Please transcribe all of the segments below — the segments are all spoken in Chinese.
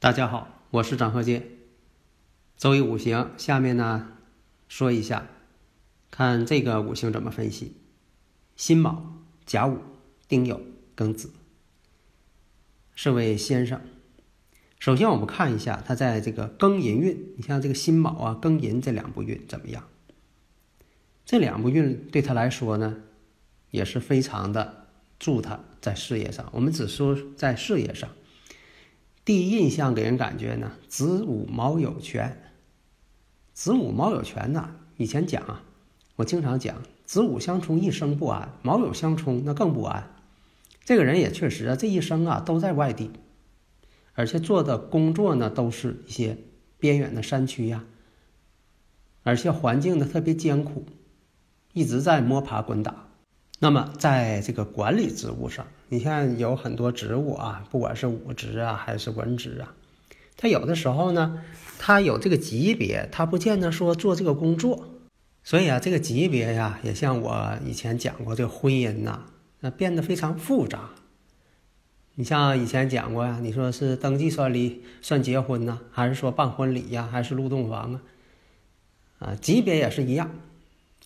大家好，我是张鹤剑。周易五行，下面呢说一下，看这个五行怎么分析。辛卯、甲午、丁酉、庚子，是位先生。首先，我们看一下他在这个庚寅运，你像这个辛卯啊、庚寅这两步运怎么样？这两步运对他来说呢，也是非常的助他在事业上。我们只说在事业上。第一印象给人感觉呢，子午卯酉全。子午卯酉全呐，以前讲啊，我经常讲，子午相冲一生不安，卯酉相冲那更不安。这个人也确实啊，这一生啊都在外地，而且做的工作呢都是一些边远的山区呀，而且环境呢特别艰苦，一直在摸爬滚打。那么，在这个管理职务上，你看有很多职务啊，不管是武职啊还是文职啊，他有的时候呢，他有这个级别，他不见得说做这个工作。所以啊，这个级别呀，也像我以前讲过，这个婚姻呐，那变得非常复杂。你像以前讲过呀，你说是登记算离算结婚呢，还是说办婚礼呀，还是入洞房啊？啊，级别也是一样。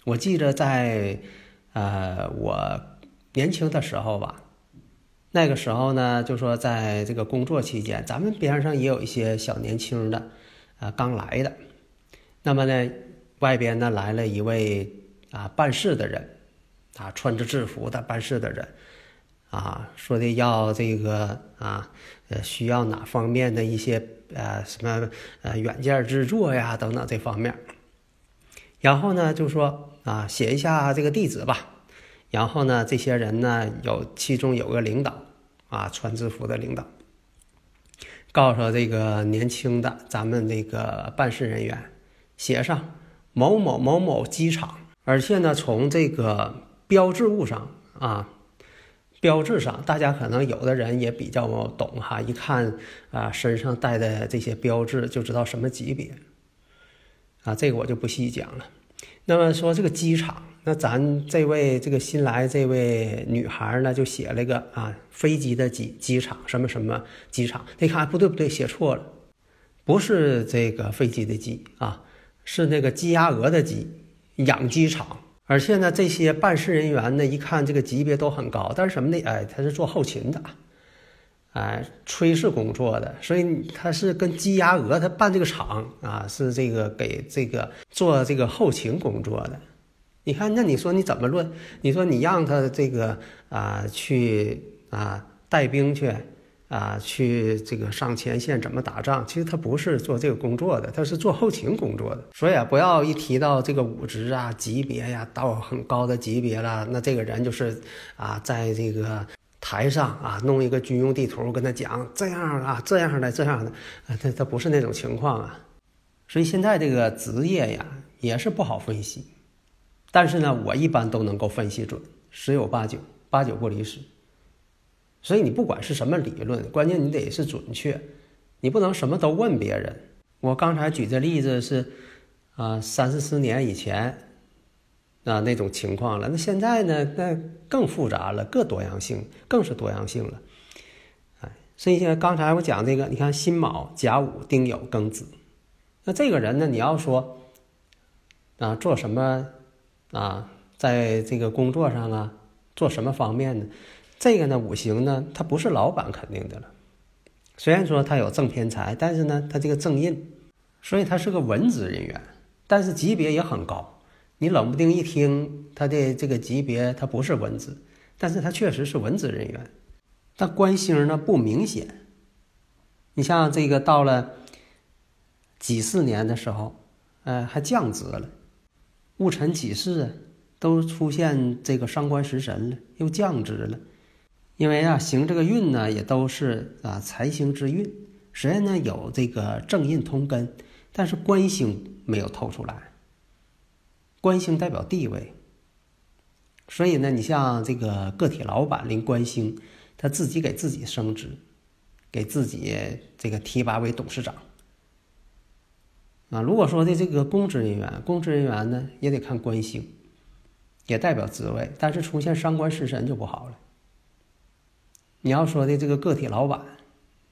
我记着在。呃，我年轻的时候吧，那个时候呢，就说在这个工作期间，咱们边上也有一些小年轻的，啊，刚来的。那么呢，外边呢来了一位啊办事的人，啊穿着制服的办事的人，啊说的要这个啊呃需要哪方面的一些呃什么呃软件制作呀等等这方面。然后呢，就说。啊，写一下这个地址吧。然后呢，这些人呢，有其中有个领导啊，穿制服的领导，告诉这个年轻的咱们这个办事人员，写上某某某某机场。而且呢，从这个标志物上啊，标志上，大家可能有的人也比较懂哈，一看啊身上带的这些标志，就知道什么级别。啊，这个我就不细讲了。那么说这个机场，那咱这位这个新来这位女孩呢，就写了个啊飞机的机机场什么什么机场，你看不对不对，写错了，不是这个飞机的机啊，是那个鸡鸭鹅的鸡，养鸡场。而且呢，这些办事人员呢，一看这个级别都很高，但是什么呢？哎，他是做后勤的。哎，炊事工作的，所以他是跟鸡鸭鹅，他办这个厂啊，是这个给这个做这个后勤工作的。你看，那你说你怎么论？你说你让他这个啊去啊带兵去啊去这个上前线怎么打仗？其实他不是做这个工作的，他是做后勤工作的。所以啊，不要一提到这个武职啊级别呀到很高的级别了，那这个人就是啊在这个。台上啊，弄一个军用地图，跟他讲这样啊，这样的，这样的，啊，他他不是那种情况啊。所以现在这个职业呀，也是不好分析。但是呢，我一般都能够分析准，十有八九，八九不离十。所以你不管是什么理论，关键你得是准确，你不能什么都问别人。我刚才举这例子是，啊，三四十年以前。啊，那种情况了。那现在呢？那更复杂了，各多样性更是多样性了。哎，所以现在刚才我讲这个，你看辛卯、甲午、丁酉、庚子，那这个人呢，你要说啊，做什么啊，在这个工作上啊，做什么方面呢？这个呢，五行呢，他不是老板肯定的了。虽然说他有正偏财，但是呢，他这个正印，所以他是个文职人员，但是级别也很高。你冷不丁一听他的这个级别，他不是文职，但是他确实是文职人员。但官星呢不明显。你像这个到了几四年的时候，呃，还降职了，戊辰己巳啊，都出现这个伤官食神了，又降职了。因为啊，行这个运呢，也都是啊财星之运，虽然呢有这个正印通根，但是官星没有透出来。官星代表地位，所以呢，你像这个个体老板临官星，他自己给自己升职，给自己这个提拔为董事长。啊，如果说的这个公职人员，公职人员呢也得看官星，也代表职位，但是出现伤官食神就不好了。你要说的这个个体老板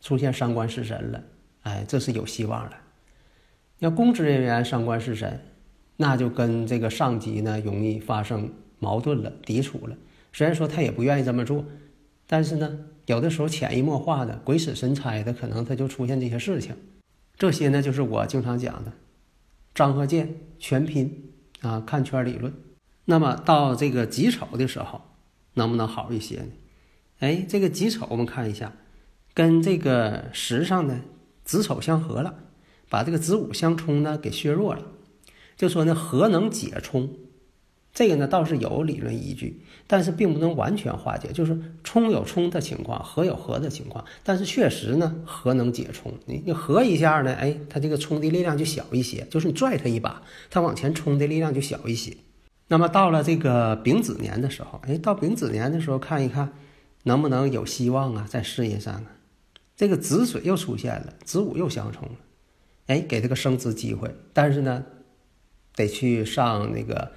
出现伤官食神了，哎，这是有希望了。要公职人员伤官食神，那就跟这个上级呢容易发生矛盾了、抵触了。虽然说他也不愿意这么做，但是呢，有的时候潜移默化的、鬼使神差的，可能他就出现这些事情。这些呢，就是我经常讲的张和剑全拼啊，看圈理论。那么到这个己丑的时候，能不能好一些呢？哎，这个己丑我们看一下，跟这个时上呢子丑相合了，把这个子午相冲呢给削弱了。就说呢，合能解冲，这个呢倒是有理论依据，但是并不能完全化解。就是冲有冲的情况，合有合的情况，但是确实呢，合能解冲。你你合一下呢，哎，它这个冲的力量就小一些，就是你拽它一把，它往前冲的力量就小一些。那么到了这个丙子年的时候，哎，到丙子年的时候看一看。能不能有希望啊？在事业上啊，这个子水又出现了，子午又相冲了，哎，给他个升职机会。但是呢，得去上那个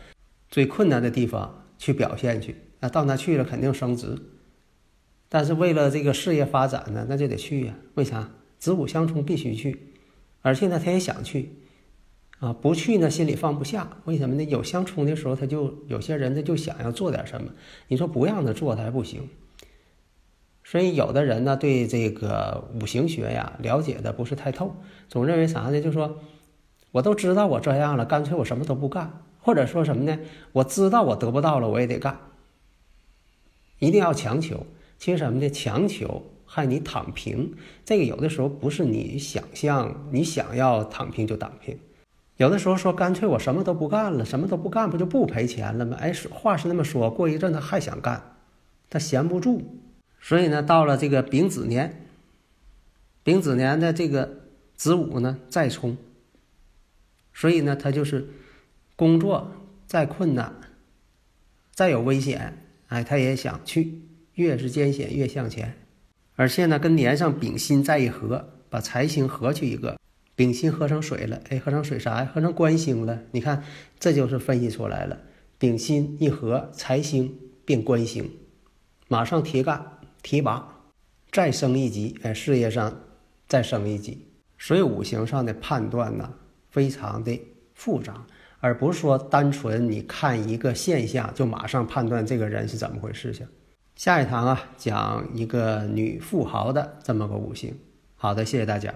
最困难的地方去表现去。那到那去了，肯定升职。但是为了这个事业发展呢，那就得去呀。为啥？子午相冲，必须去。而且呢，他也想去啊，不去呢，心里放不下。为什么呢？有相冲的时候，他就有些人他就想要做点什么。你说不让他做，他还不行。所以有的人呢，对这个五行学呀了解的不是太透，总认为啥呢？就说我都知道我这样了，干脆我什么都不干，或者说什么呢？我知道我得不到了，我也得干，一定要强求。其实什么呢？强求害你躺平。这个有的时候不是你想象，你想要躺平就躺平。有的时候说干脆我什么都不干了，什么都不干，不就不赔钱了吗？哎，话是那么说，过一阵他还想干，他闲不住。所以呢，到了这个丙子年，丙子年的这个子午呢再冲，所以呢，他就是工作再困难，再有危险，哎，他也想去，越是艰险越向前。而且呢，跟年上丙辛再一合，把财星合去一个，丙辛合成水了，哎，合成水啥呀？合成官星了。你看，这就是分析出来了，丙辛一合，财星变官星，马上提干。提拔，再升一级，哎，事业上再升一级。所以五行上的判断呢，非常的复杂，而不是说单纯你看一个现象就马上判断这个人是怎么回事情。下一堂啊，讲一个女富豪的这么个五行。好的，谢谢大家。